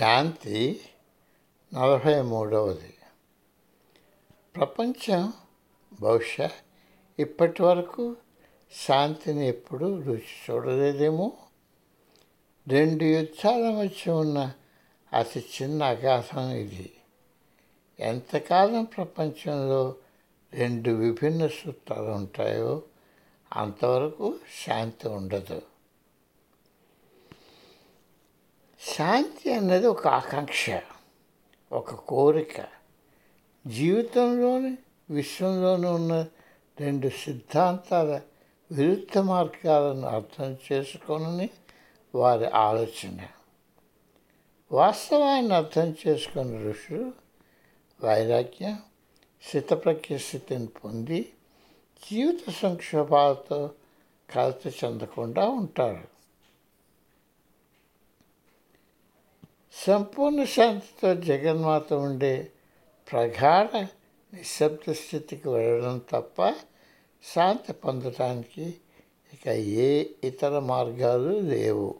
శాంతి నలభై మూడవది. ప్రపంచం బహుశా ఇప్పటి వరకు శాంతిని ఎప్పుడూ రుచి చూడలేదేమో. రెండు యుద్ధాల మధ్య ఉన్న అతి చిన్న అగాధం ఇది. ఎంతకాలం ప్రపంచంలో రెండు విభిన్న సూత్రాలు ఉంటాయో అంతవరకు శాంతి ఉండదు. శాంతి అన్నది ఒక ఆకాంక్ష ఒక కోరిక. జీవితంలోని విశ్వంలోనూ ఉన్న రెండు సిద్ధాంతాల విరుద్ధ మార్గాలను అర్థం చేసుకొని వారి ఆలోచన. వాస్తవాన్ని అర్థం చేసుకున్న ఋషులు వైరాగ్యం స్థితప్రజ్ఞ స్థితిని పొంది జీవిత సంక్షోభాలతో కలత చెందకుండా ఉంటారు. సంపూర్ణ శాంతితో జగన్మాత ఉండే ప్రగాఢ నిశ్శబ్ద స్థితికి వెళ్ళడం తప్ప శాంతి పొందటానికి ఇక ఏ ఇతర మార్గాలు లేవు.